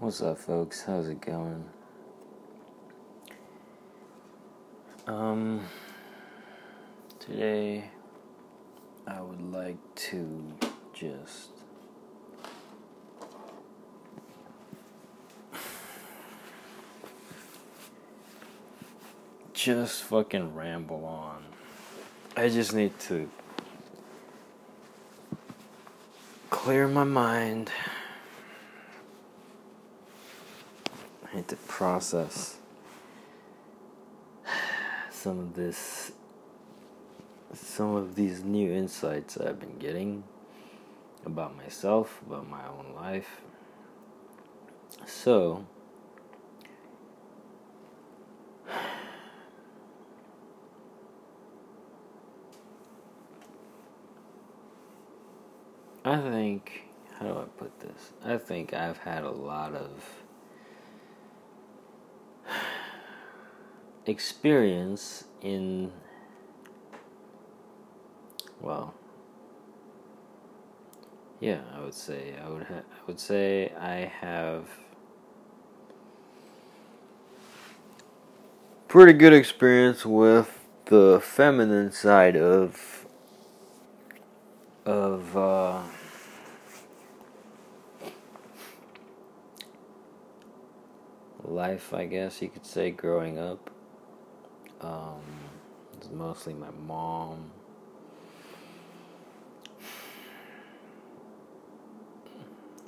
What's up, folks? How's it going? Um, today I would like to just just fucking ramble on. I just need to clear my mind. Need to process some of this some of these new insights I've been getting about myself, about my own life. So, I think, how do I put this? I think I've had a lot of experience in, well, yeah, I would say I would ha- I would say I have pretty good experience with the feminine side of of uh, life, I guess you could say, growing up. Um, it's mostly my mom.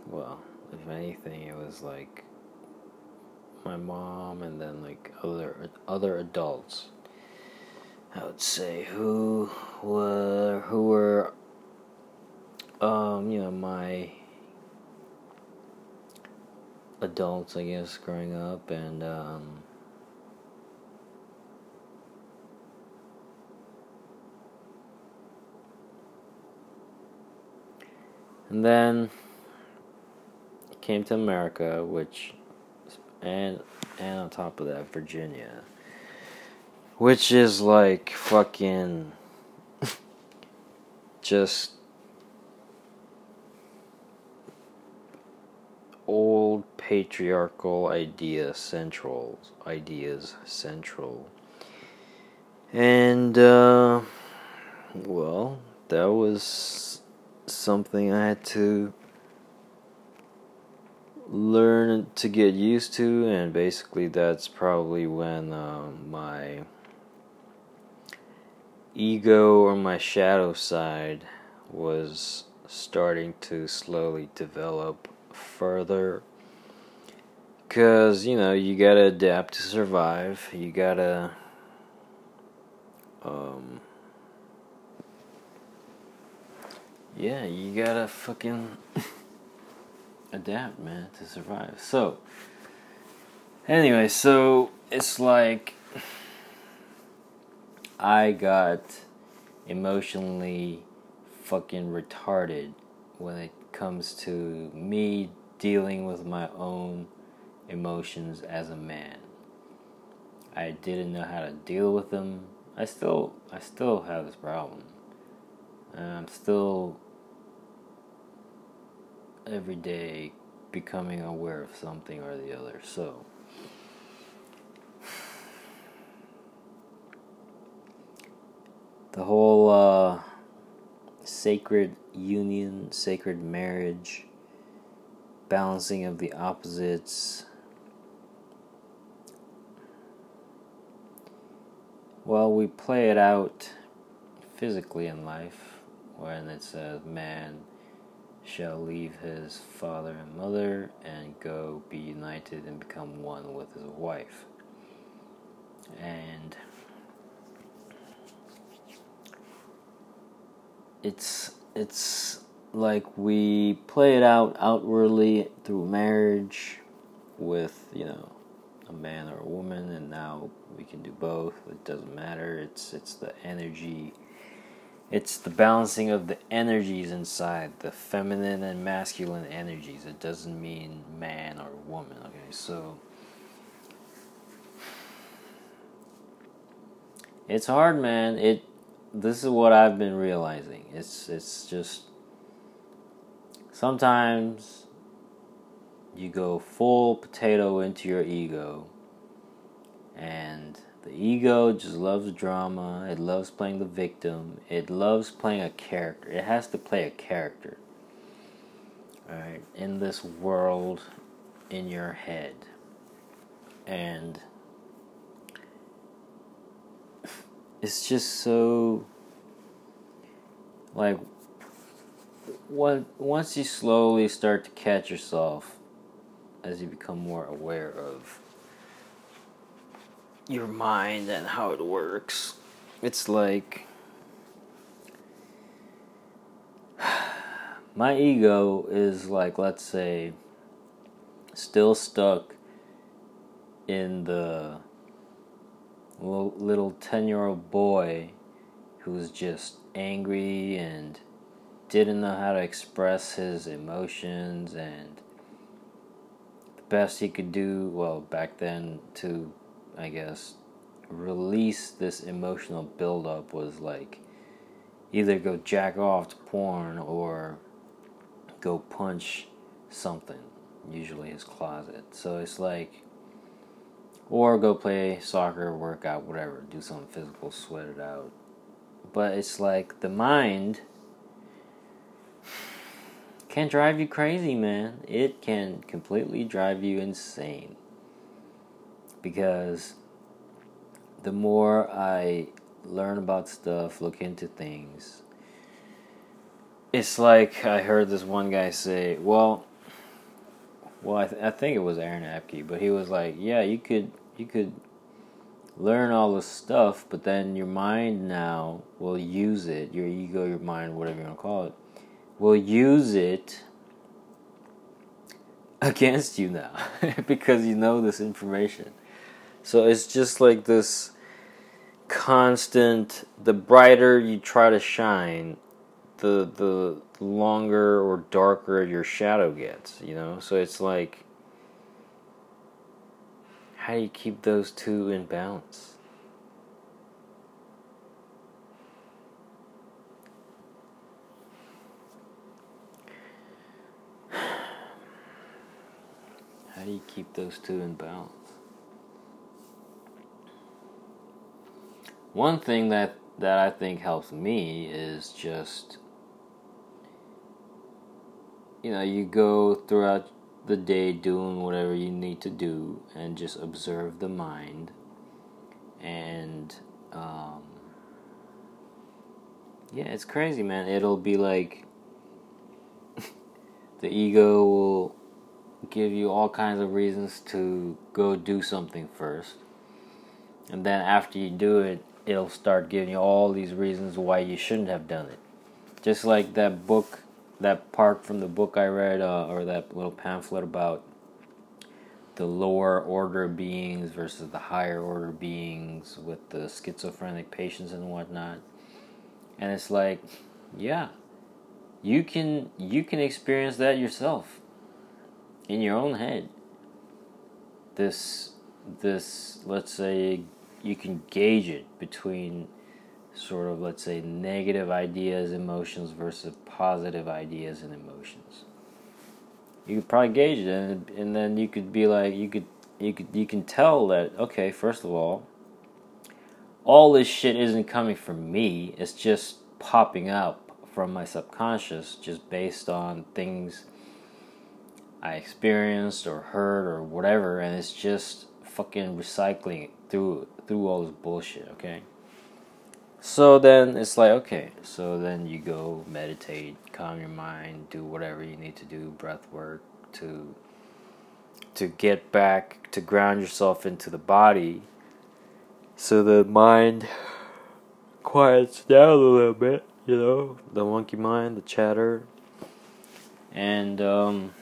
Well, if anything, it was like my mom and then like other other adults. I would say who were who were um you know my adults I guess growing up and um and then came to America which and and on top of that Virginia which is like fucking just old patriarchal idea central ideas central. And uh, well that was something i had to learn to get used to and basically that's probably when uh, my ego or my shadow side was starting to slowly develop further. Because you know you gotta adapt to survive. You gotta um yeah you gotta fucking adapt man to survive so anyway so it's like i got emotionally fucking retarded when it comes to me dealing with my own emotions as a man. I didn't know how to deal with them. I still I still have this problem. And I'm still every day becoming aware of something or the other. So the whole uh, sacred union, sacred marriage, balancing of the opposites. Well, we play it out physically in life when it says man shall leave his father and mother and go be united and become one with his wife. And it's it's like we play it out outwardly through marriage with you know a man or a woman and now we can do both it doesn't matter it's it's the energy it's the balancing of the energies inside the feminine and masculine energies it doesn't mean man or woman okay so it's hard man it this is what I've been realizing. It's it's just sometimes you go full potato into your ego. And the ego just loves drama. It loves playing the victim. It loves playing a character. It has to play a character. Alright, in this world in your head. And it's just so like what once you slowly start to catch yourself as you become more aware of your mind and how it works. It's like my ego is like let's say still stuck in the little 10 year old boy who was just angry and didn't know how to express his emotions and the best he could do well back then to i guess release this emotional buildup was like either go jack off to porn or go punch something usually his closet so it's like or go play soccer workout, whatever do something physical sweat it out but it's like the mind can drive you crazy, man. It can completely drive you insane. Because the more I learn about stuff, look into things, it's like I heard this one guy say, well, well, I, th- I think it was Aaron Abke, but he was like, yeah, you could, you could learn all this stuff, but then your mind now will use it, your ego, your mind, whatever you want to call it, will use it against you now because you know this information. So it's just like this constant the brighter you try to shine, the the longer or darker your shadow gets, you know? So it's like how do you keep those two in balance? How do you keep those two in balance? One thing that, that I think helps me is just, you know, you go throughout the day doing whatever you need to do and just observe the mind. And, um, yeah, it's crazy, man. It'll be like the ego will give you all kinds of reasons to go do something first. And then after you do it, it'll start giving you all these reasons why you shouldn't have done it. Just like that book, that part from the book I read, uh, or that little pamphlet about the lower order beings versus the higher order beings with the schizophrenic patients and whatnot. And it's like, yeah, you can you can experience that yourself in your own head this this let's say you can gauge it between sort of let's say negative ideas emotions versus positive ideas and emotions. You could probably gauge it and, and then you could be like you could you could you can tell that okay first of all all this shit isn't coming from me. It's just popping up from my subconscious just based on things I experienced or heard or whatever, and it's just fucking recycling through through all this bullshit. Okay. So then it's like okay, so then you go meditate, calm your mind, do whatever you need to do, breath work to to get back to ground yourself into the body, so the mind quiets down a little bit. You know, the monkey mind, the chatter, and um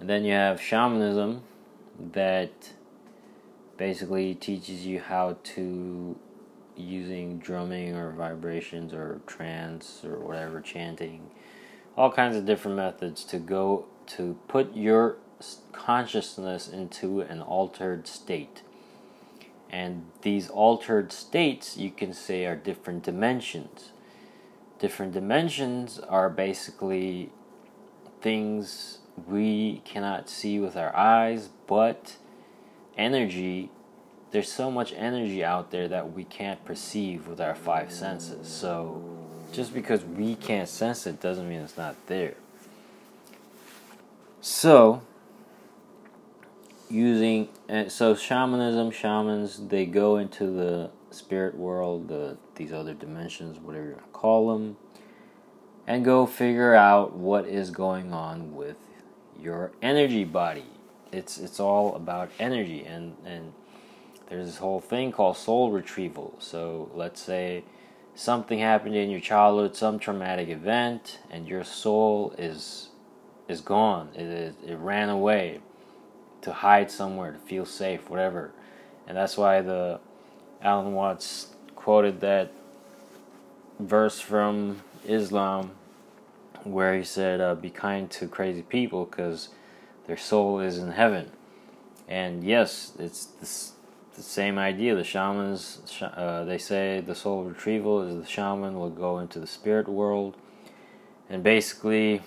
and then you have shamanism that basically teaches you how to using drumming or vibrations or trance or whatever chanting all kinds of different methods to go to put your consciousness into an altered state. And these altered states you can say are different dimensions. Different dimensions are basically things we cannot see with our eyes, but energy, there's so much energy out there that we can't perceive with our five senses. So just because we can't sense it doesn't mean it's not there. So, using uh, so shamanism, shamans, they go into the spirit world, the these other dimensions, whatever you want to call them, and go figure out what is going on with your energy body. It's it's all about energy and and there's this whole thing called soul retrieval. So let's say something happened in your childhood, some traumatic event, and your soul is is gone. It, it, it ran away to hide somewhere, to feel safe, whatever. And that's why the Alan Watts quoted that verse from Islam where he said, uh, "Be kind to crazy people, because their soul is in heaven." And yes, it's the same idea. The shamans, uh, they say, the soul retrieval is the shaman will go into the spirit world, and basically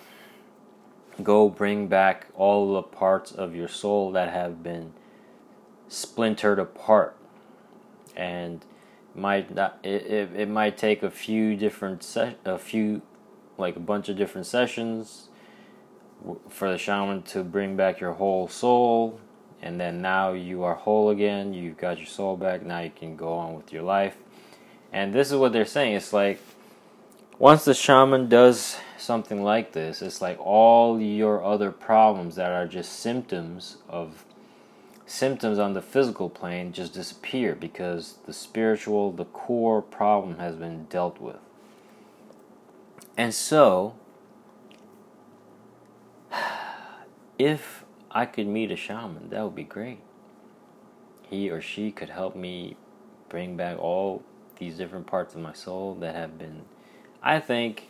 go bring back all the parts of your soul that have been splintered apart and might not it, it, it might take a few different se- a few like a bunch of different sessions for the shaman to bring back your whole soul and then now you are whole again you've got your soul back now you can go on with your life and this is what they're saying it's like once the shaman does something like this, it's like all your other problems that are just symptoms of symptoms on the physical plane just disappear because the spiritual, the core problem has been dealt with. And so, if I could meet a shaman, that would be great. He or she could help me bring back all these different parts of my soul that have been I think.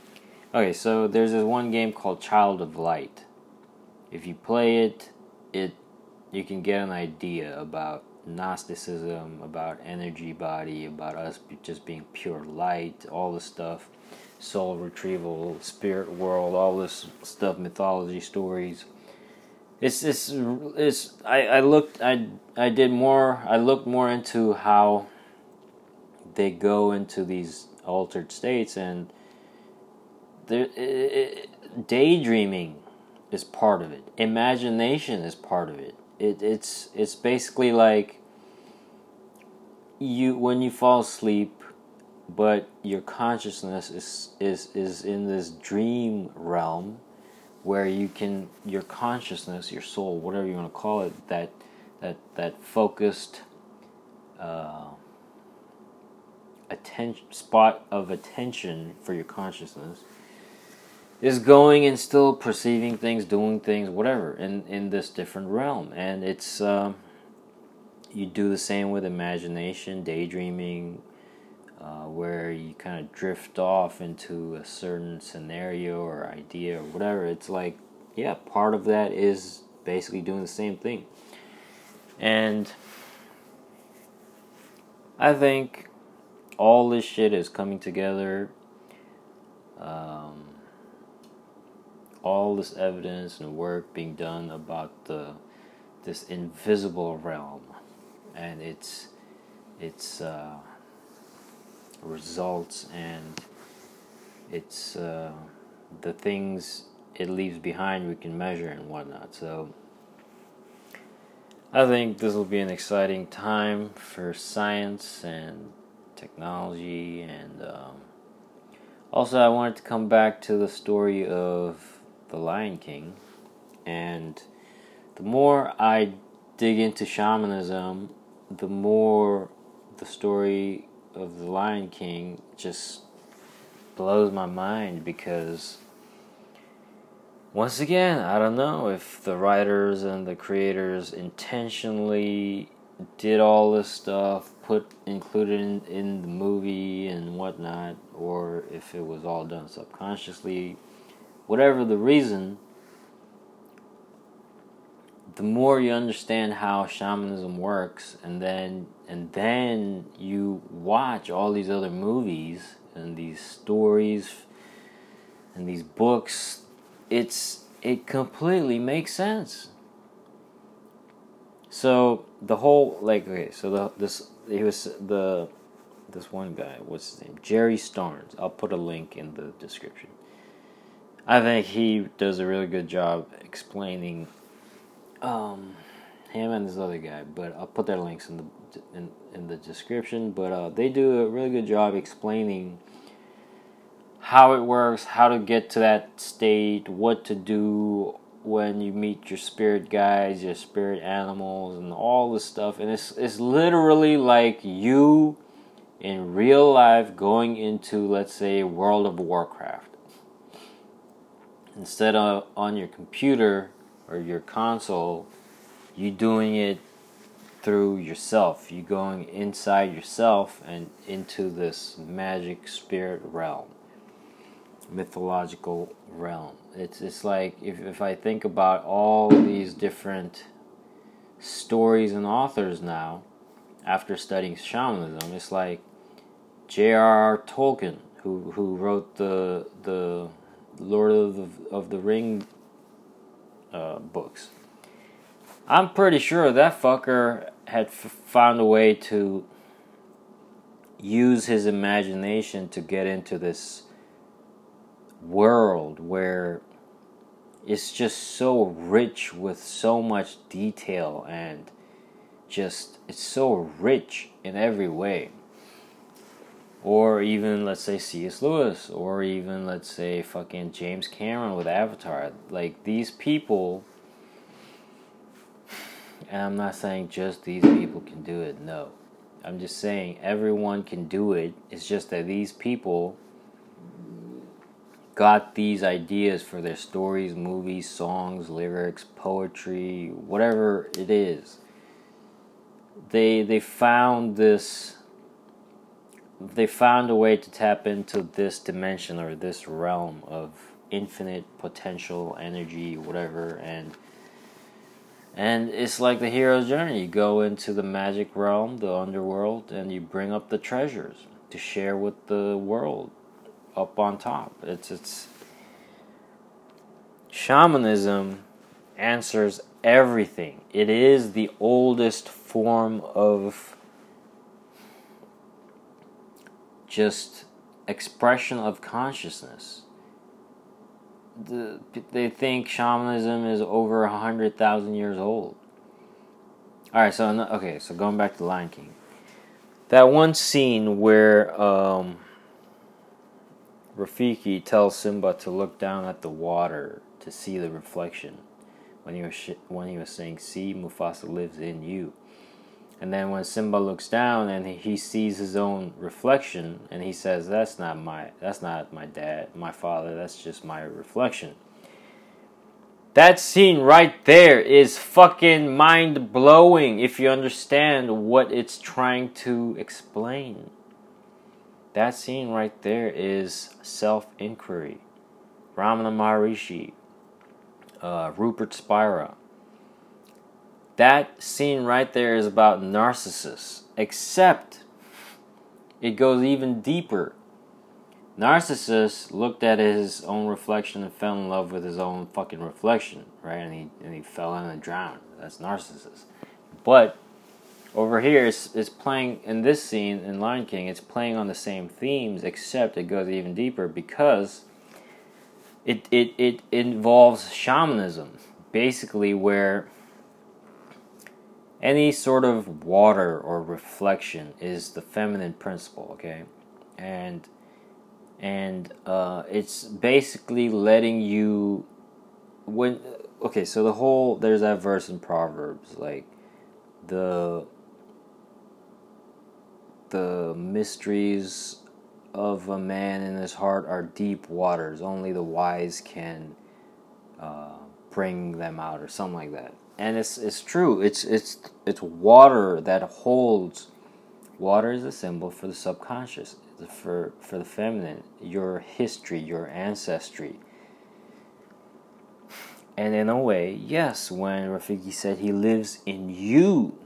Okay, so there's this one game called Child of Light. If you play it, it you can get an idea about Gnosticism, about energy body, about us just being pure light, all the stuff, soul retrieval, spirit world, all this stuff, mythology stories. It's it's it's I, I looked I I did more I looked more into how they go into these altered states and it, daydreaming is part of it. Imagination is part of it. it. It's it's basically like you when you fall asleep, but your consciousness is is is in this dream realm where you can your consciousness, your soul, whatever you want to call it, that that that focused uh, attention spot of attention for your consciousness is going and still perceiving things, doing things, whatever, in, in this different realm. And it's, uh, you do the same with imagination, daydreaming, uh, where you kind of drift off into a certain scenario or idea or whatever. It's like, yeah, part of that is basically doing the same thing. And I think all this shit is coming together. Um, all this evidence and work being done about the this invisible realm and its its uh, results and its uh, the things it leaves behind we can measure and whatnot. So I think this will be an exciting time for science and technology and um, also I wanted to come back to the story of the Lion King, and the more I dig into shamanism, the more the story of the Lion King just blows my mind because once again, I don't know if the writers and the creators intentionally did all this stuff, put included in, in the movie and whatnot, or if it was all done subconsciously. Whatever the reason, the more you understand how shamanism works and then and then you watch all these other movies and these stories and these books it's it completely makes sense. So the whole like okay, so the this he was the this one guy, what's his name? Jerry Starnes. I'll put a link in the description. I think he does a really good job explaining um, him and this other guy, but I'll put their links in the in, in the description. But uh, they do a really good job explaining how it works, how to get to that state, what to do when you meet your spirit guides, your spirit animals, and all this stuff. And it's it's literally like you in real life going into, let's say, World of Warcraft. Instead of on your computer or your console, you doing it through yourself. You going inside yourself and into this magic spirit realm, mythological realm. It's it's like if if I think about all these different stories and authors now after studying shamanism, it's like J.R.R. Tolkien, who who wrote the the Lord of the, of the Ring uh, books. I'm pretty sure that fucker had f- found a way to use his imagination to get into this world where it's just so rich with so much detail and just it's so rich in every way or even let's say C.S. Lewis, or even let's say fucking James Cameron with Avatar. Like these people, and I'm not saying just these people can do it. No, I'm just saying everyone can do it. It's just that these people got these ideas for their stories, movies, songs, lyrics, poetry, whatever it is. They they found this they found a way to tap into this dimension or this realm of infinite potential energy whatever and and it's like the hero's journey. You go into the magic realm the underworld and you bring up the treasures to share with the world up on top. It's it's shamanism answers everything. It is the oldest form of just expression of consciousness. The, they think shamanism is over a hundred thousand years old. All right, so okay, so going back to Lion King, that one scene where um, Rafiki tells Simba to look down at the water to see the reflection, when he was sh- when he was saying, "See, Mufasa lives in you." And then when Simba looks down and he sees his own reflection and he says, "That's not my that's not my dad, my father, that's just my reflection." That scene right there is fucking mind blowing if you understand what it's trying to explain. That scene right there is self inquiry. Ramana Maharishi, uh, Rupert Spira, that scene right there is about Narcissus, except it goes even deeper. Narcissus looked at his own reflection and fell in love with his own fucking reflection, right? And he and he fell in and drowned. That's Narcissus. But over here, it's, it's playing in this scene in Lion King. It's playing on the same themes, except it goes even deeper because it it it involves shamanism, basically where any sort of water or reflection is the feminine principle okay? And and uh, it's basically letting you when okay so the whole there's that verse in proverbs like the the mysteries of a man in his heart are deep waters. Only the wise can uh, bring them out or something like that and it's it's true. It's it's it's water that holds. Water is a symbol for the subconscious, for for the feminine, your history, your ancestry. And in a way, yes, when Rafiki said he lives in you.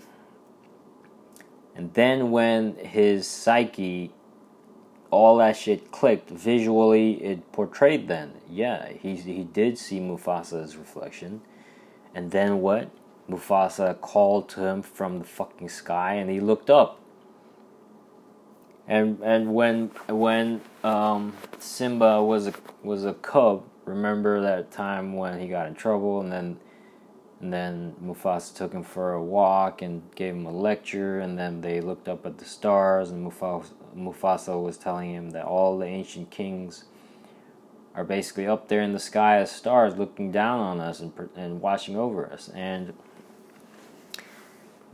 And then when his psyche all that shit clicked visually. It portrayed then, yeah, he he did see Mufasa's reflection, and then what? Mufasa called to him from the fucking sky, and he looked up. And and when when um, Simba was a was a cub, remember that time when he got in trouble, and then and then Mufasa took him for a walk and gave him a lecture, and then they looked up at the stars, and Mufasa, Mufasa was telling him that all the ancient kings are basically up there in the sky as stars looking down on us and, and watching over us. And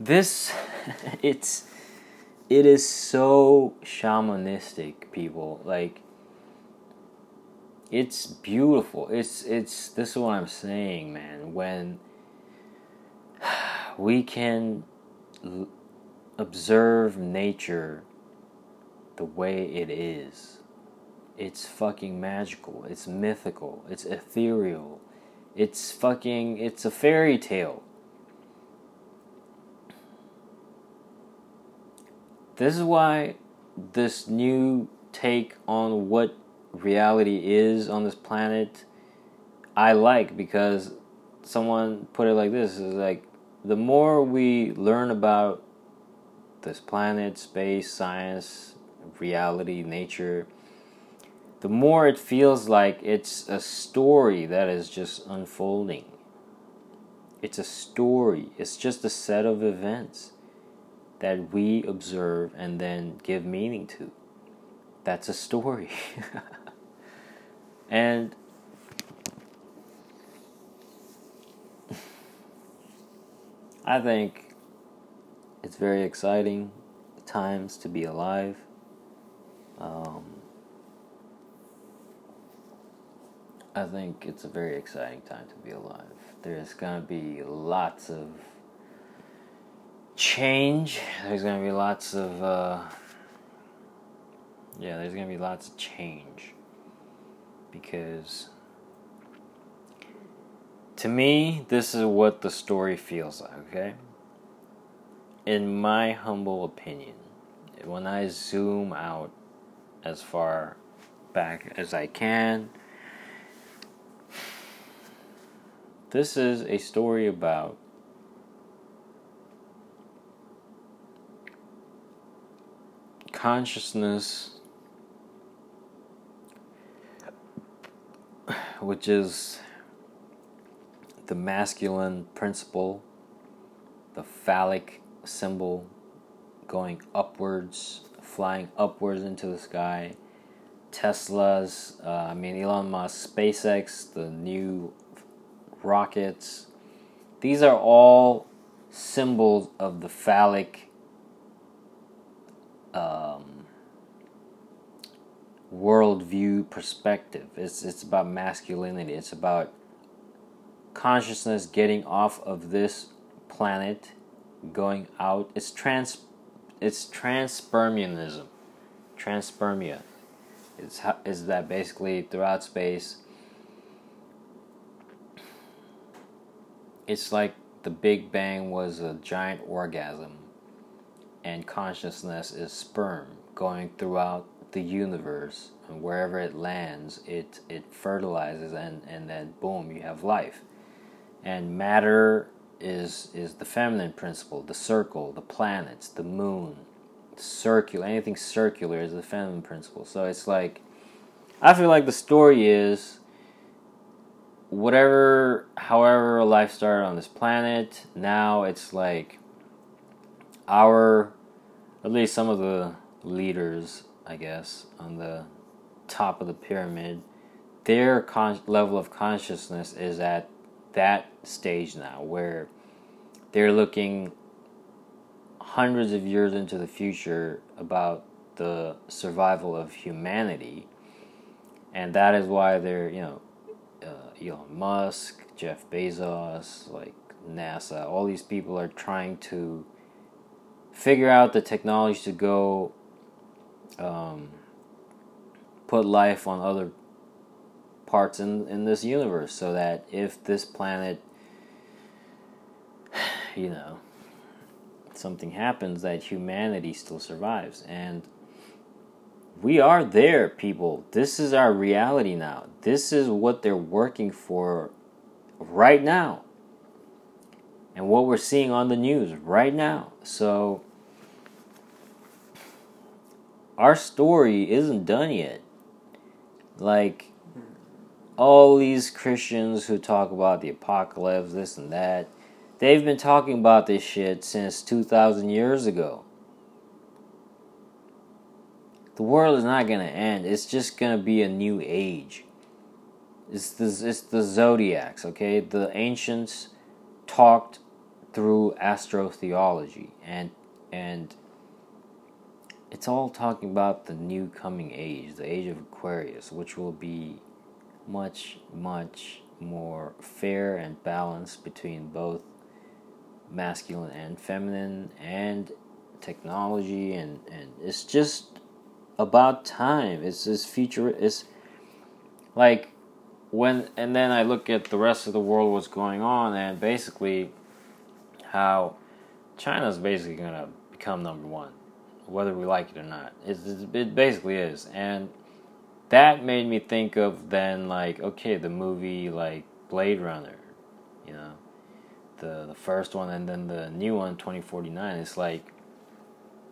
this, it's, it is so shamanistic, people. Like, it's beautiful. It's, it's, this is what I'm saying, man. When, we can l- observe nature the way it is. It's fucking magical. It's mythical. It's ethereal. It's fucking. It's a fairy tale. This is why this new take on what reality is on this planet I like because someone put it like this is like the more we learn about this planet, space, science, reality, nature, the more it feels like it's a story that is just unfolding. It's a story, it's just a set of events that we observe and then give meaning to. That's a story. and I think it's very exciting times to be alive. Um, I think it's a very exciting time to be alive. There's going to be lots of change. There's going to be lots of, uh, yeah, there's going to be lots of change. Because to me, this is what the story feels like, okay? In my humble opinion, when I zoom out as far back as I can, this is a story about consciousness, which is the masculine principle, the phallic symbol going upwards, flying upwards into the sky. Tesla's, uh, I mean, Elon Musk, SpaceX, the new rockets. These are all symbols of the phallic um, worldview perspective. It's, it's about masculinity, it's about consciousness getting off of this planet, going out. It's trans, it's transpermianism, transpermia. It's is that basically throughout space. It's like the Big Bang was a giant orgasm, and consciousness is sperm going throughout the universe, and wherever it lands, it it fertilizes, and and then boom, you have life. And matter is is the feminine principle the circle the planets the moon circular anything circular is the feminine principle. So it's like i feel like the story is whatever however life started on this planet now it's like our at least some of the leaders i guess on the top of the pyramid their con- level of consciousness is at that stage now where they're looking hundreds of years into the future about the survival of humanity. And that is why they're, you know, Elon Musk, Jeff Bezos, like NASA, all these people are trying to figure out the technology to go um, put life on other parts in, in this universe so that if this planet, you know, something happens, that humanity still survives. And we are there, people. This is our reality now. This is what they're working for right now. And what we're seeing on the news right now. So, our story isn't done yet. Like, all these Christians who talk about the apocalypse, this and that, they've been talking about this shit since 2,000 years ago. The world is not going to end, it's just going to be a new age. It's the, it's the zodiacs, okay? The ancients talked through astrotheology and and it's all talking about the new coming age, the age of Aquarius, which will be much, much more fair and balanced between both masculine and feminine and technology and, and it's just about time. It's this future it's like when and then I look at the rest of the world what's going on and basically how China's basically gonna become number one, whether we like it or not. It, it basically is, and that made me think of then like okay the movie like Blade Runner, you know, the the first one and then the new one 2049. It's like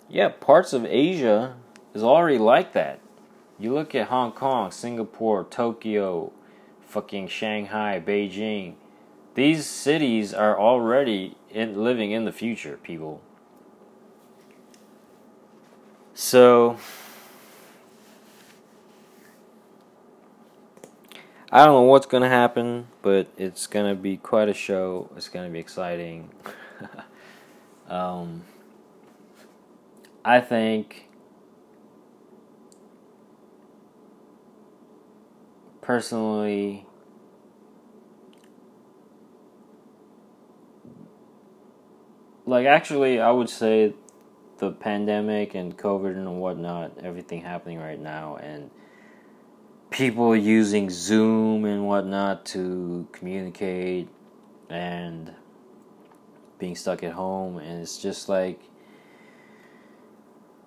yeah, parts of Asia is already like that. You look at Hong Kong, Singapore, Tokyo, fucking Shanghai, Beijing. These cities are already in, living in the future, people. So I don't know what's going to happen, but it's going to be quite a show. It's going to be exciting. um, I think personally like actually I would say the pandemic and COVID and whatnot, everything happening right now and people using Zoom and whatnot to communicate and being stuck at home and it's just like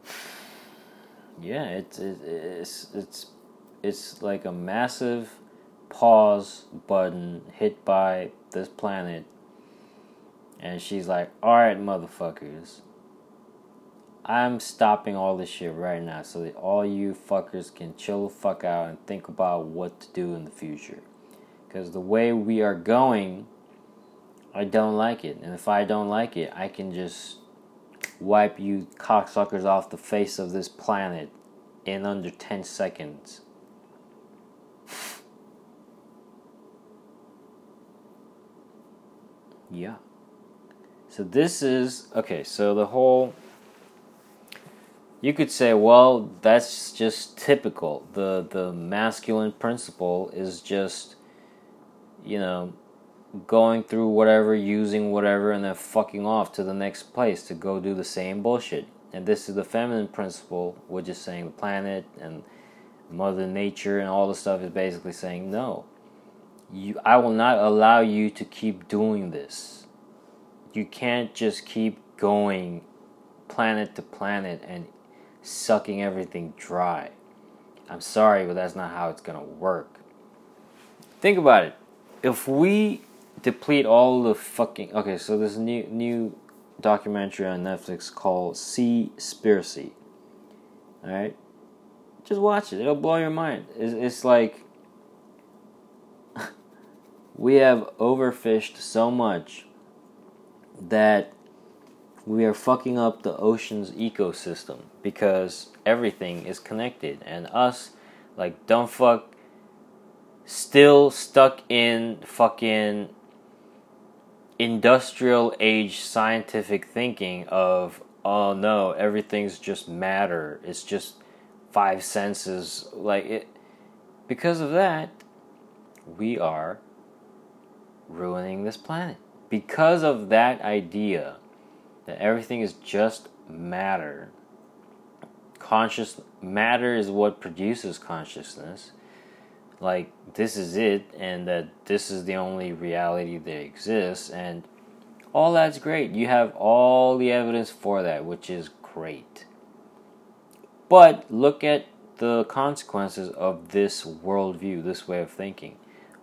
yeah it's it's it's it's like a massive pause button hit by this planet. And she's like all right motherfuckers. I'm stopping all this shit right now so that all you fuckers can chill the fuck out and think about what to do in the future. Because the way we are going i don't like it. And if i don't like it i can just wipe you cocksuckers off the face of this planet in under 10 seconds Yeah. So this is okay, so the whole you could say, well, that's just typical. The the masculine principle is just you know, going through whatever, using whatever and then fucking off to the next place to go do the same bullshit. And this is the feminine principle, which is saying the planet and Mother Nature and all the stuff is basically saying no you I will not allow you to keep doing this. You can't just keep going planet to planet and sucking everything dry. I'm sorry, but that's not how it's going to work. Think about it. If we deplete all the fucking Okay, so there's a new new documentary on Netflix called Seaspiracy. All right? Just watch it. It'll blow your mind. It's, it's like we have overfished so much that we are fucking up the ocean's ecosystem because everything is connected and us like dumb fuck still stuck in fucking industrial age scientific thinking of oh no everything's just matter. It's just five senses. Like it because of that we are ruining this planet. Because of that idea that everything is just matter, conscious matter is what produces consciousness. Like, this is it, and that this is the only reality that exists, and all that's great. You have all the evidence for that, which is great. But look at the consequences of this worldview, this way of thinking.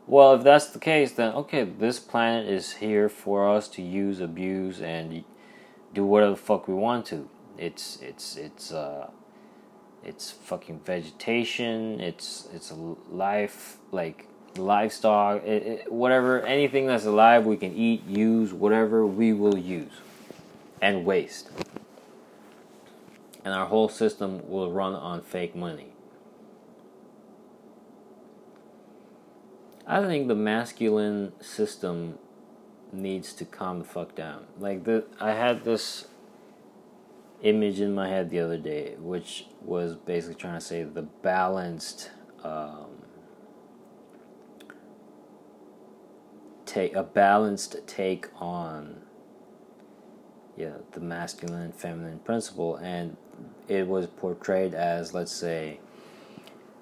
Well, if that's the case, then okay, this planet is here for us to use, abuse, and do whatever the fuck we want to. It's it's it's uh, it's fucking vegetation. It's it's life like livestock, it, it, whatever anything that's alive we can eat, use, whatever we will use, and waste. And our whole system will run on fake money. I think the masculine system needs to calm the fuck down. Like the I had this image in my head the other day, which was basically trying to say the balanced um, take a balanced take on yeah the masculine and feminine principle, and it was portrayed as let's say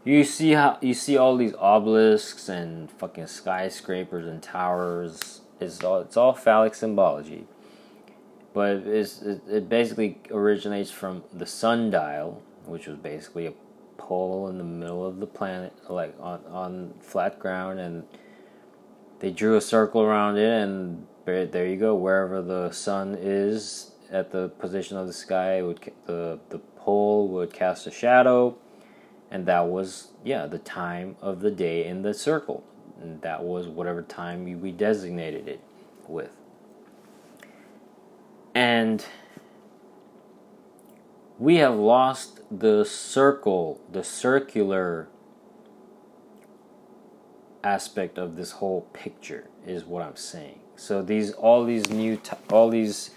you see how you see all these obelisks and fucking skyscrapers and towers. It's all it's all phallic symbology, but it's, it, it basically originates from the sundial, which was basically a pole in the middle of the planet, like on on flat ground, and they drew a circle around it, and there you go. Wherever the sun is at the position of the sky, would the the pole would cast a shadow and that was yeah the time of the day in the circle. And that was whatever time we designated it with. And we have lost the circle the circular aspect of this whole picture is what i'm saying. So these all these new t- all these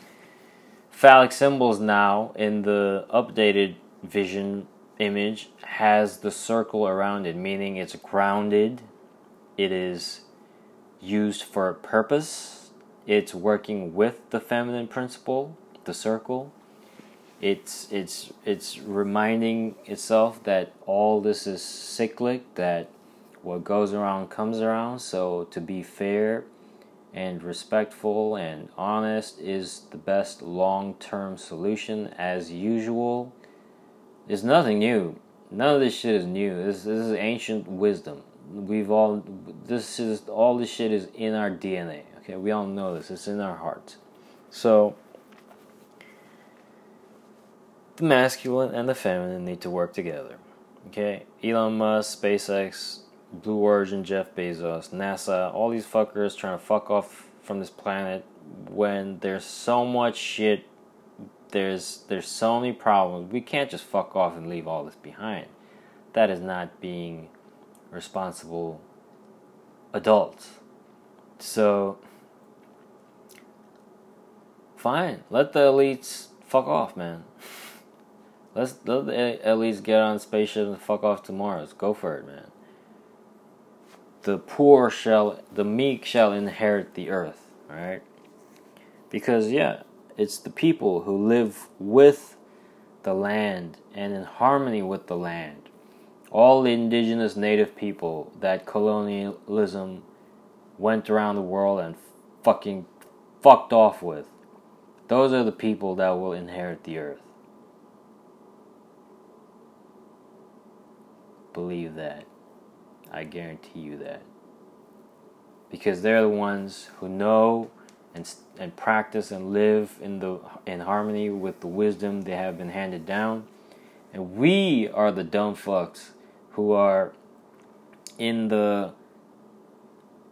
phallic symbols now in the updated vision image has the circle around it, meaning it's grounded, it is used for a purpose, it's working with the feminine principle, the circle. It's it's it's reminding itself that all this is cyclic, that what goes around comes around. So to be fair and respectful and honest is the best long-term solution as usual it's nothing new. None of this shit is new. This, this is ancient wisdom. We've all this is all this shit is in our DNA. Okay, we all know this. It's in our hearts. So the masculine and the feminine need to work together. Okay, Elon Musk, SpaceX, Blue Origin, Jeff Bezos, NASA, all these fuckers trying to fuck off from this planet when there's so much shit there's there's so many problems. We can't just fuck off and leave all this behind. That is not being responsible adults. So fine, let the elites fuck off, man. Let's let the elites get on spaceship and fuck off tomorrow. Go for it, man. The poor shall, the meek shall inherit the earth. All right, because yeah, it's the people who live with the land and in harmony with the land. All the indigenous native people that colonialism went around the world and fucking fucked off with. Those are the people that will inherit the earth. Believe that. I guarantee you that. Because they're the ones who know and and practice and live in the in harmony with the wisdom they have been handed down. And we are the dumb fucks who are in the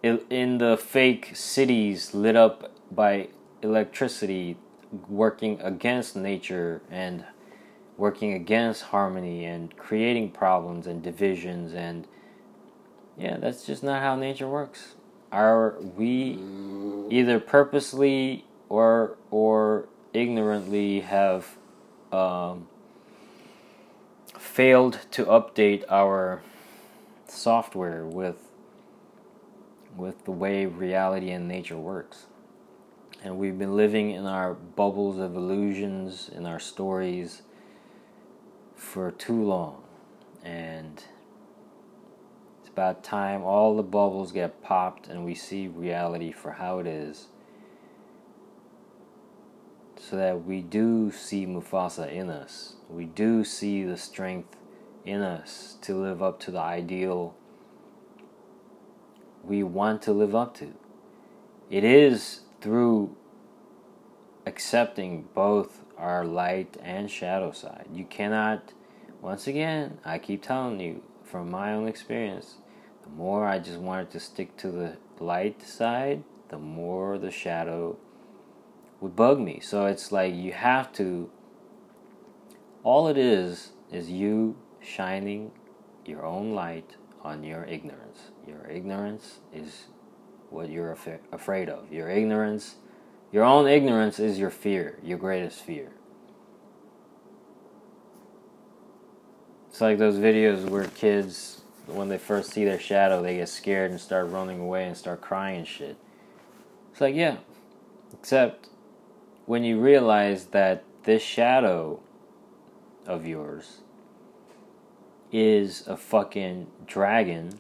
in the fake cities lit up by electricity working against nature and working against harmony and creating problems and divisions and yeah that's just not how nature works are we either purposely or or ignorantly have um, failed to update our software with with the way reality and nature works? And we've been living in our bubbles of illusions in our stories for too long. And about time all the bubbles get popped and we see reality for how it is. So that we do see Mufasa in us. We do see the strength in us to live up to the ideal we want to live up to. It is through accepting both our light and shadow side. You cannot, once again, I keep telling you from my own experience, the more I just wanted to stick to the light side, the more the shadow would bug me. So it's like you have to, all it is, is you shining your own light on your ignorance. Your ignorance is what you're af- afraid of. Your ignorance, your own ignorance is your fear, your greatest fear. It's like those videos where kids, when they first see their shadow, they get scared and start running away and start crying and shit. It's like, yeah. Except when you realize that this shadow of yours is a fucking dragon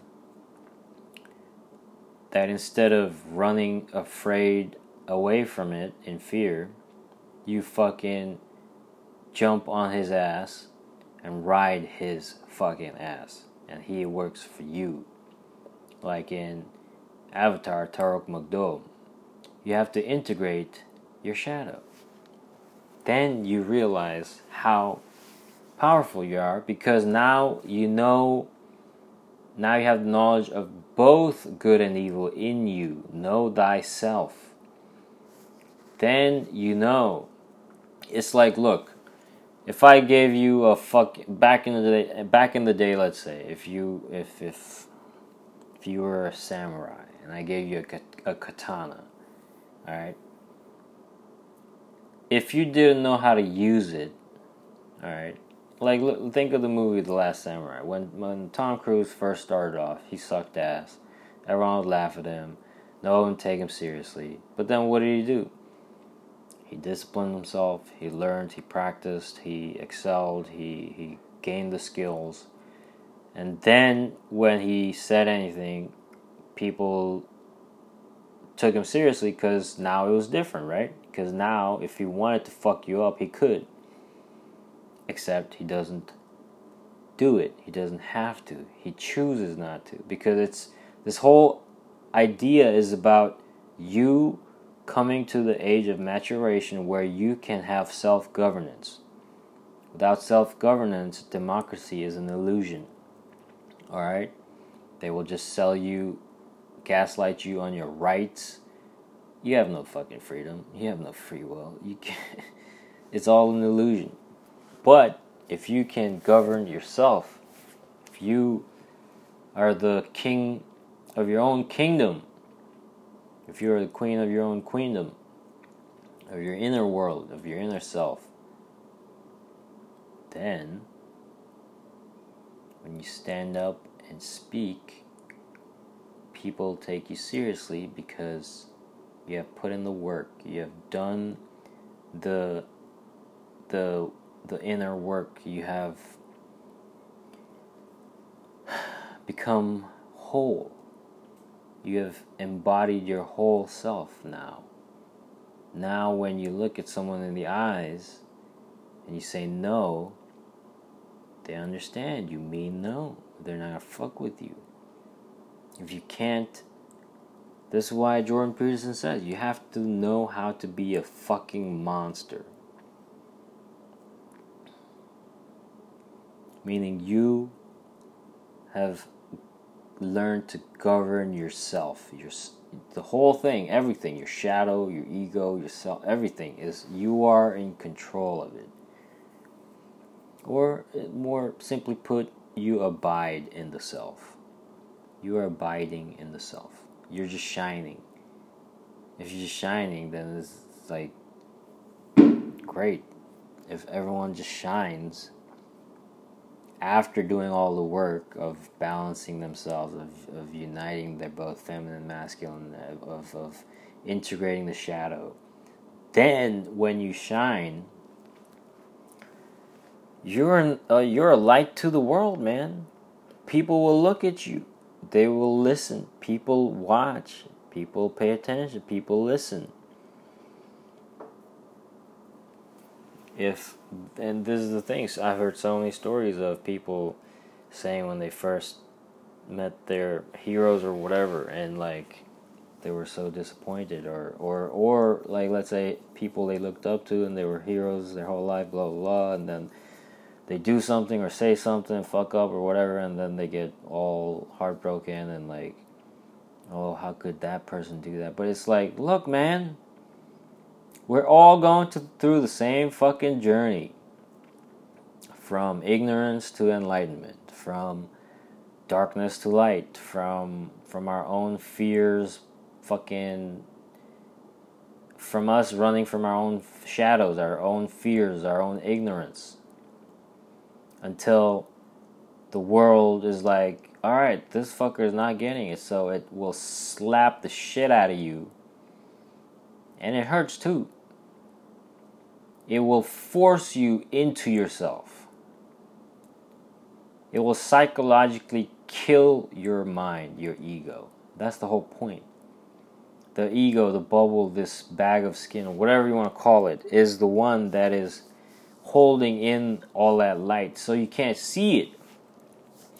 that instead of running afraid away from it in fear, you fucking jump on his ass and ride his fucking ass. And he works for you. Like in Avatar Toruk Makto. You have to integrate your shadow. Then you realize how powerful you are because now you know, now you have the knowledge of both good and evil in you. Know thyself. Then you know. It's like, look, if I gave you a fuck back in the day, back in the day, let's say, if you if if if you were a samurai and I gave you a, a katana, all right. If you didn't know how to use it, all right, like think of the movie The Last Samurai. When when Tom Cruise first started off, he sucked ass. Everyone would laugh at him. No one would take him seriously. But then what did he do? He disciplined himself. He learned. He practiced. He excelled. He he gained the skills. And then when he said anything, people took him seriously because now it was different, right? Because now if he wanted to fuck you up, he could except he doesn't do it. He doesn't have to. He chooses not to because it's this whole idea is about you coming to the age of maturation where you can have self-governance. Without self-governance, democracy is an illusion. All right? They will just sell you gaslight you on your rights. You have no fucking freedom. You have no free will. You can it's all an illusion. But if you can govern yourself, if you are the king of your own kingdom, if you are the queen of your own queendom, of your inner world, of your inner self, then when you stand up and speak, people take you seriously because you have put in the work, you have done the the the inner work, you have become whole. You have embodied your whole self now. Now, when you look at someone in the eyes and you say no, they understand you mean no. They're not gonna fuck with you. If you can't, this is why Jordan Peterson says you have to know how to be a fucking monster. meaning you have learned to govern yourself. Your the whole thing everything your shadow your ego yourself everything is you are in control of it. Or uh, more simply put you abide in the self. You are abiding in the self. You're just shining. If you're just shining then it's like great. If everyone just shines after doing all the work of balancing themselves, of, of uniting their both feminine and masculine, of, of integrating the shadow, then when you shine, you're uh, you're a light to the world, man. People will look at you. They will listen. People watch. People pay attention. People listen. if and this is the thing i've heard so many stories of people saying when they first met their heroes or whatever and like they were so disappointed or or or like let's say people they looked up to and they were heroes their whole life blah blah blah and then they do something or say something fuck up or whatever and then they get all heartbroken and like oh how could that person do that? But it's like look man we're all going to, through the same fucking journey. From ignorance to enlightenment from darkness to light from from our own fears fucking from us running from our own shadows our own fears our own ignorance. Until the world is like all right this fucker is not getting it so it will slap the shit out of you. And it hurts too it will force you into yourself it will psychologically kill your mind, your ego. That's the whole point. The ego, the bubble, this bag of skin, whatever you want to call it, is the one that is holding in all that light so you can't see it.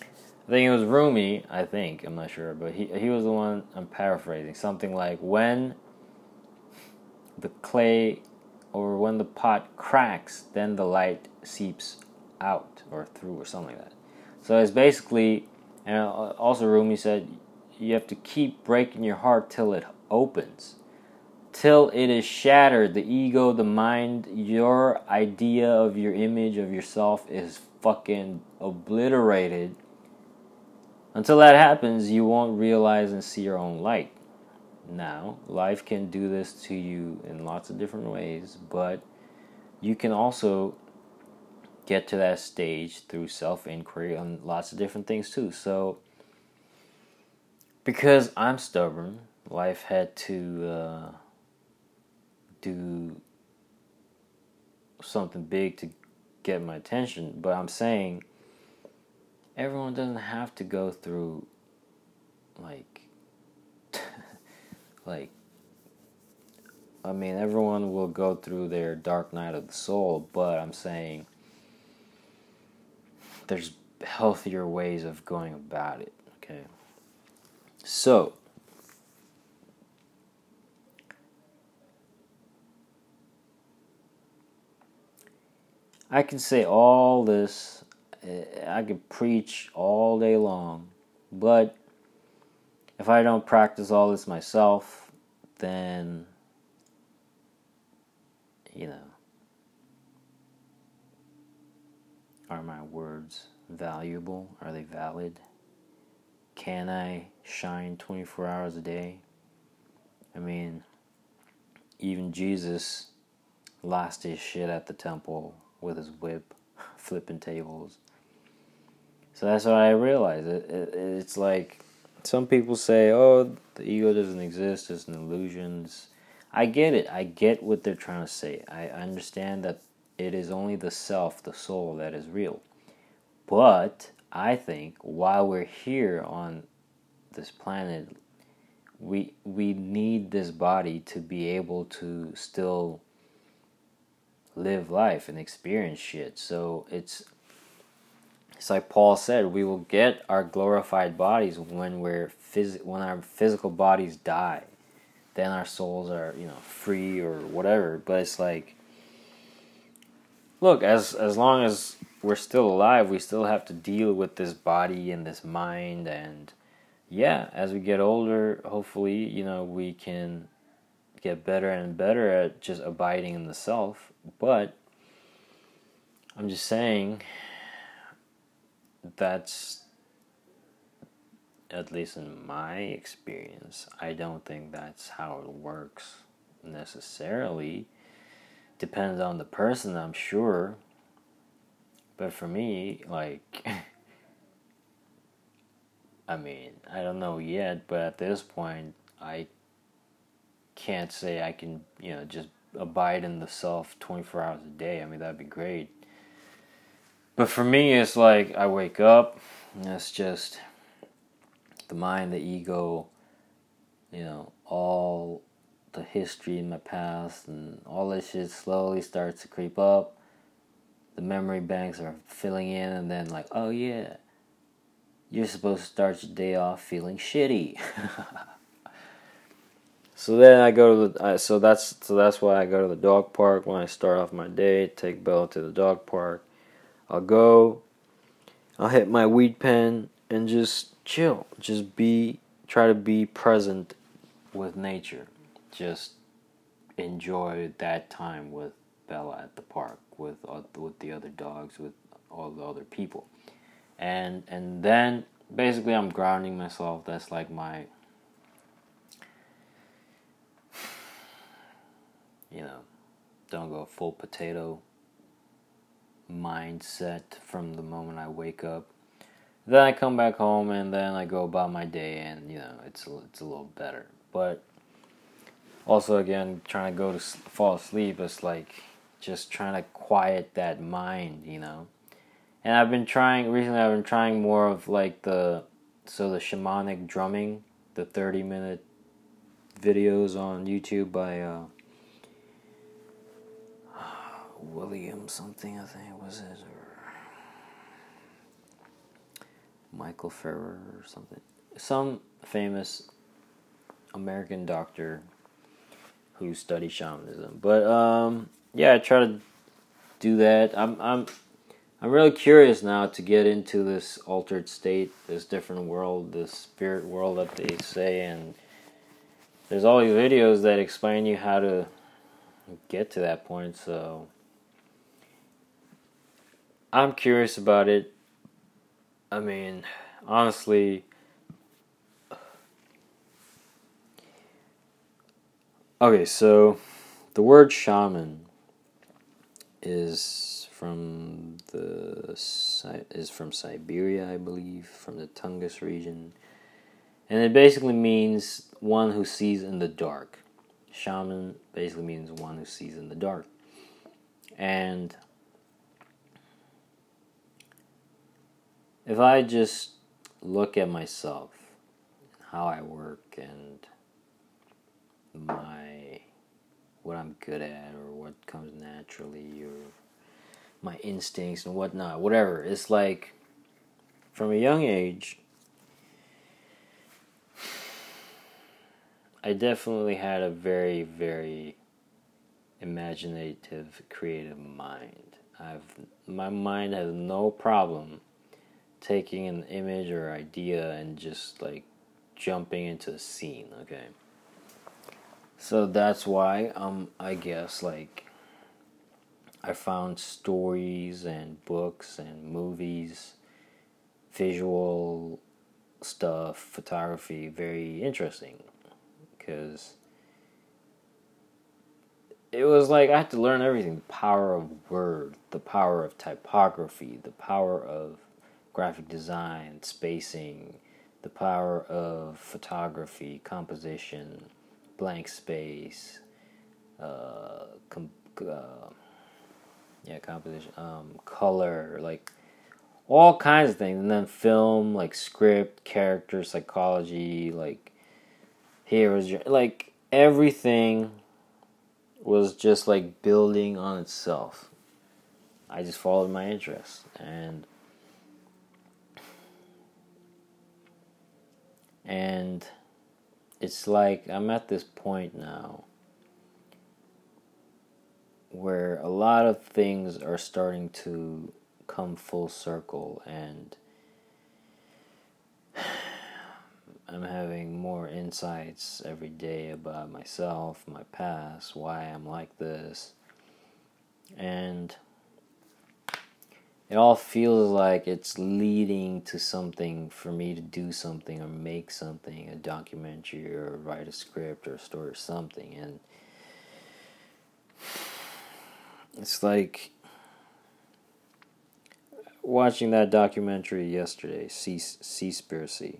I think it was Rumi, I think, I'm not sure, but he, he was the one, I'm paraphrasing, something like when the clay or when the pot cracks, then the light seeps out or through or something like that. So it's basically and also, Rumi said, you have to keep breaking your heart till it opens. Till it is shattered, the ego, the mind, your idea of your image of yourself is fucking obliterated. Until that happens, you won't realize and see your own light. Now, life can do this to you in lots of different ways, but you can also get to that stage through self inquiry on lots of different things too. So, because I'm stubborn, life had to uh, do something big to get my attention. But I'm saying everyone doesn't have to go through like like I mean everyone will go through their dark night of the soul, but I'm saying there's healthier ways of going about it. Okay. So, I can say all this, eh, I could preach all day long, but if I don't practice all this myself, then, you know, Are my words valuable? Are they valid? Can I shine 24 hours a day? I mean, even Jesus lost his shit at the temple with his whip, flipping tables. So that's what I realized. It, it, it's like some people say, oh, the ego doesn't exist, it's an illusion. I get it. I get what they're trying to say. I understand that it is only the self, the soul, that is real. But I think while we're here on this planet, we we need this body to be able to still live life and experience shit. So it's it's like Paul said, we will get our glorified bodies when we're phys- when our physical bodies die. Then our souls are, you know, free or whatever. But it's like look, as as long as we're still alive, we still have to deal with this body and this mind and yeah, as we get older, hopefully, you know, we can get better and better at just abiding in the self. But I'm just saying that's at least in my experience, I don't think that's how it works necessarily depends on the person, I'm sure. But for me, like, I mean, I don't know yet, but at this point, I can't say I can, you know, just abide in the self 24 hours a day. I mean, that'd be great. But for me, it's like I wake up, and it's just the mind, the ego, you know, all the history in my past and all this shit slowly starts to creep up. The memory banks are filling in, and then, like, oh yeah, you're supposed to start your day off feeling shitty. so then I go to the uh, so that's so that's why I go to the dog park when I start off my day. Take Bella to the dog park. I'll go. I'll hit my weed pen and just chill. Just be try to be present with nature. Just enjoy that time with Bella at the park with uh, with the other dogs with all the other people and and then basically I'm grounding myself that's like my you know don't go full potato mindset from the moment I wake up then I come back home and then I go about my day and you know it's it's a little better but also again trying to go to fall asleep is like just trying to quiet that mind you know and I've been trying recently. I've been trying more of like the so the shamanic drumming, the thirty minute videos on YouTube by uh, William something I think was it or Michael Ferrer or something. Some famous American doctor who studied shamanism. But um, yeah, I try to do that. I'm I'm I'm really curious now to get into this altered state, this different world, this spirit world that they say, and there's all these videos that explain you how to get to that point. So I'm curious about it. I mean, honestly. Okay, so the word shaman is from the is from Siberia, I believe, from the Tungus region, and it basically means one who sees in the dark. Shaman basically means one who sees in the dark, and if I just look at myself, how I work, and my what I'm good at or what comes naturally or my instincts and whatnot, whatever. It's like from a young age, I definitely had a very, very imaginative, creative mind. I've my mind has no problem taking an image or idea and just like jumping into a scene, okay? So that's why um I guess like I found stories and books and movies, visual stuff, photography very interesting because it was like I had to learn everything the power of word, the power of typography, the power of graphic design, spacing, the power of photography, composition, blank space, uh, com- uh, yeah, composition, um, color, like all kinds of things, and then film, like script, character, psychology, like heroes, like everything was just like building on itself. I just followed my interests and and it's like I'm at this point now where a lot of things are starting to come full circle and I'm having more insights every day about myself, my past, why I'm like this. And it all feels like it's leading to something for me to do something or make something, a documentary or write a script or story or something. And it's like watching that documentary yesterday, Sea Seaspiracy.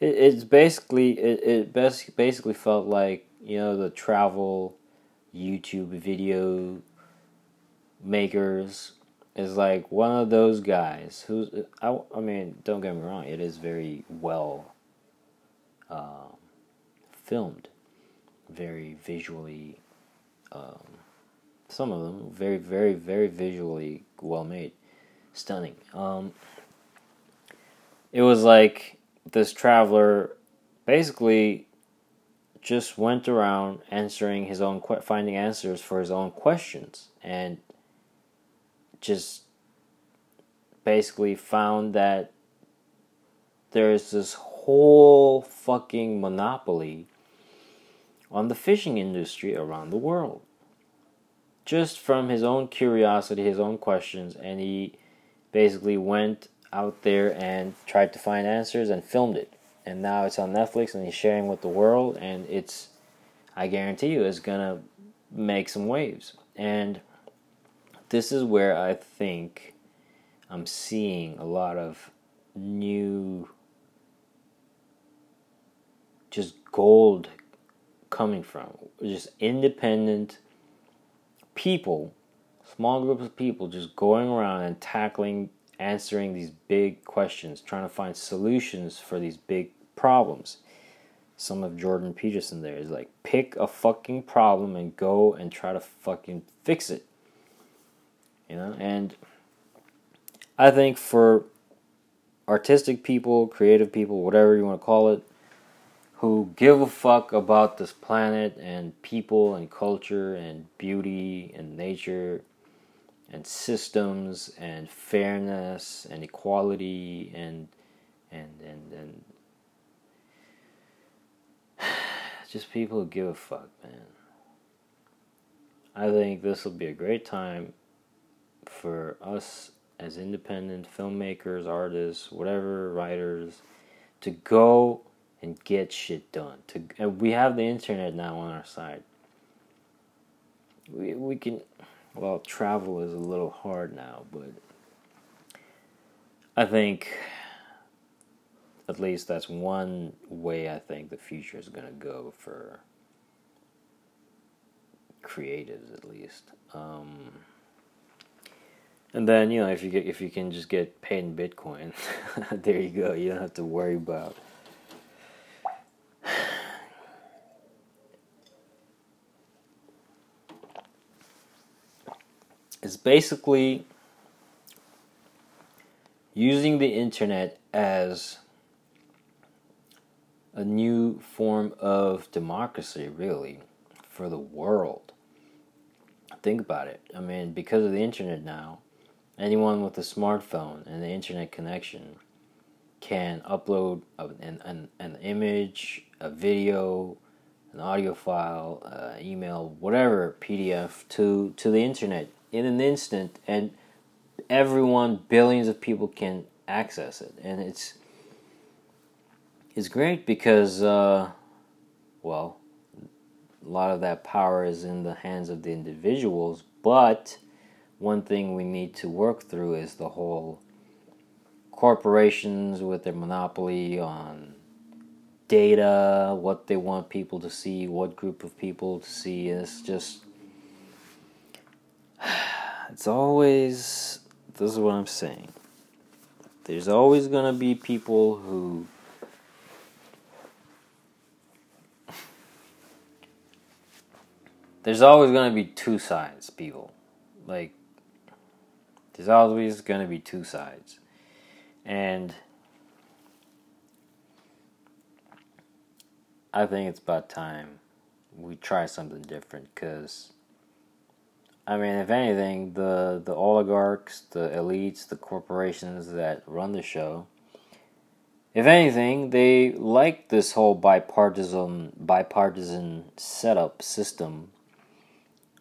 It, it's basically it it basically felt like you know the travel YouTube video makers is like one of those guys who's I, I mean don't get me wrong it is very well um, filmed. Very visually um, some of them very, very, very visually well made, stunning. Um, it was like this traveler basically just went around answering his own finding answers for his own questions. And just basically found that there's this whole fucking monopoly on the fishing industry around the world. Just from his own curiosity his own questions and he basically went out there and tried to find answers and filmed it. And now it's on Netflix and he's sharing with the world and it's I guarantee you it's gonna make some waves. And this is where I think I'm seeing a lot of new just gold coming from just independent people small groups of people just going around and tackling answering these big questions, trying to find solutions for these big problems. Some of Jordan Peterson there is like, pick a fucking problem and go and try to fucking fix it. You know, and I think for artistic people, creative people, whatever you want to call it, who give a fuck about this planet and people and culture and beauty and nature and systems and fairness and equality and and and and just people who give a fuck, man. I think this will be a great time for us as independent filmmakers, artists, whatever, writers, to go and get shit done. To and we have the internet now on our side. We we can well, travel is a little hard now, but I think at least that's one way I think the future is to go for creatives, at least. Um, and then you know if you get if you can just get paid in Bitcoin, there you go. You don't have to worry about It's basically using the internet as a new form of democracy, really, for the world. Think about it. I mean, because of the internet now, anyone with a smartphone and the internet connection can upload an, an, an image, a video, an audio file, uh, email, whatever PDF to, to the internet in an instant, and everyone, billions of people can access it, and it's it's great because, uh, well, a lot of that power is in the hands of the individuals, but one thing we need to work through is the whole corporations with their monopoly on data, what they want people to see, what group of people to see. It's just it's always this is what I'm saying. There's always going to be people who There's always going to be two sides, people. Like there's always going to be two sides. And I think it's about time we try something different cuz I mean, if anything, the the oligarchs, the elites, the corporations that run the show, if anything, they like this whole bipartisan bipartisan setup system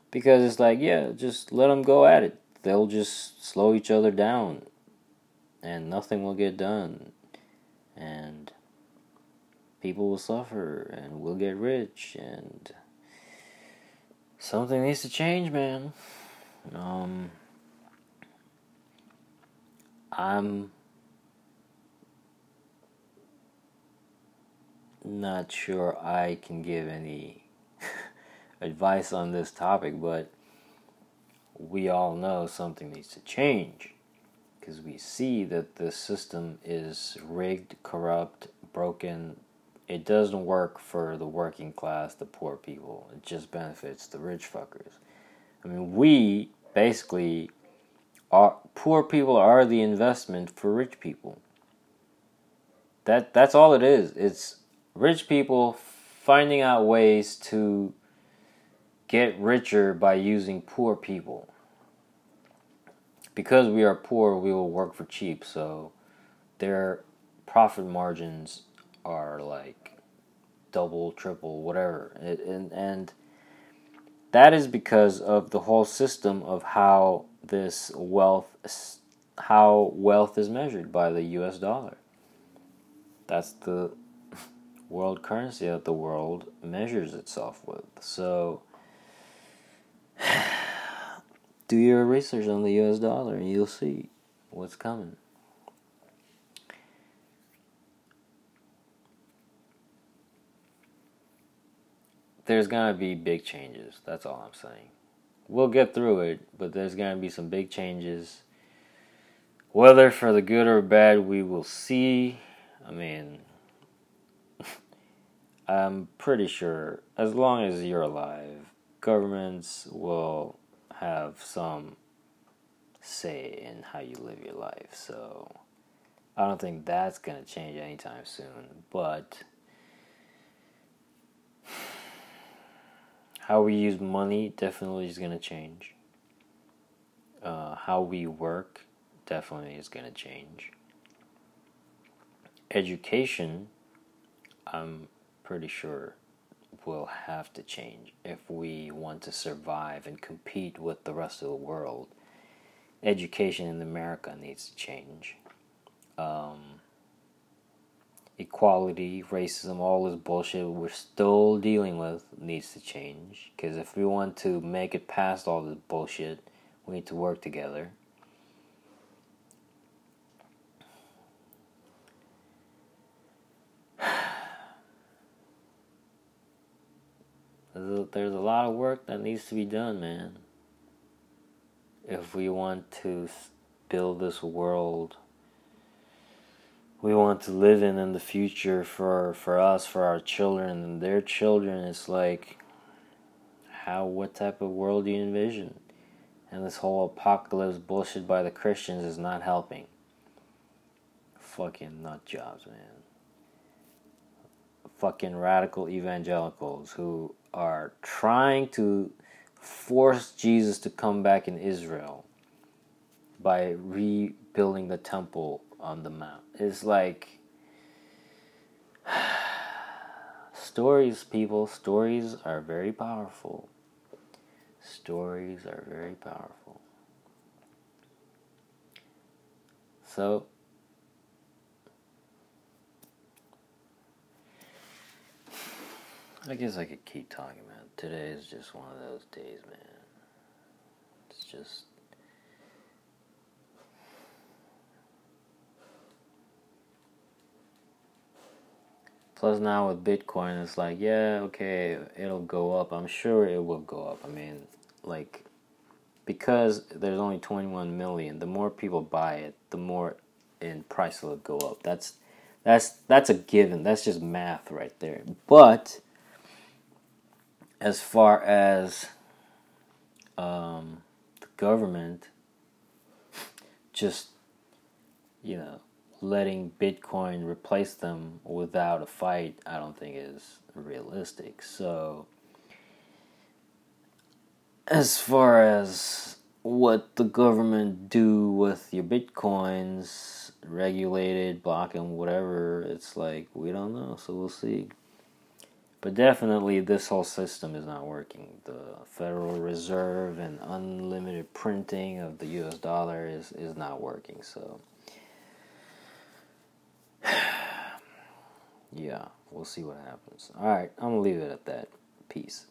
because it's like, yeah, just let them go at it. They'll just slow each other down, and nothing will get done, and people will suffer, and we'll get rich, and something needs to change, man. Um, I'm not sure I can give any advice on this topic, but we all know something needs to change because we see that the system is rigged, corrupt, broken, it doesn't work for the working class, the poor people. It just benefits the rich fuckers. I mean, we basically are poor people are the investment for rich people. that that's all it is. It's rich people finding out ways to get richer by using poor people. Because we are poor, we will work for cheap, so their profit margins are like double, triple, whatever. And and that is because of the whole system of how this wealth how wealth is measured by the US dollar. That's the world currency that the world measures itself with. So do your research on the US dollar and you'll see what's coming. There's going to be big changes. That's all I'm saying. We'll get through it, but there's going to be some big changes. Whether for the good or bad, we will see. I mean, I'm pretty sure as long as you're alive, governments will have some say in how you live your life. So I don't think that's going to change anytime soon. But how we use money definitely is going to change. Uh, how we work definitely is going to change. Education, I'm pretty sure will have to change if we want to survive and compete with the rest of the world. Education in America needs to change. Um, equality, racism, all this bullshit we're still dealing with needs to change. Because if we want to make it past all this bullshit, we need to work together. There's a, lot of work that needs to be done, man. If we want to build this world we want to live in in the future for for us, for our children and their children, it's like how what type of world do you envision? And this whole apocalypse bullshit by the Christians is not helping. Fucking nut jobs, man. Fucking radical evangelicals who are trying to force Jesus to come back in Israel by rebuilding the temple on the mount. It's like stories, people. Stories are very powerful. Stories are very powerful. So, I guess I could keep talking, man. Today is just one of those days, man. It's just. Plus, now with Bitcoin, it's like, yeah, okay, it'll go up. I'm sure it will go up. I mean, like, because there's only 21 million, the more people buy it, the more in price will go up. That's that's that's a given. That's just math right there. But as far as um, the government just you know letting Bitcoin replace them without a fight, I don't think is realistic. So, as far as what the government do with your bitcoins, regulated, blocking, whatever, it's like we don't know. So we'll see. But definitely, this whole system is not working. The Federal Reserve and unlimited printing of the U.S. dollar is is not working. So yeah, we'll see what happens. All right, I'm gonna leave it at that. Peace.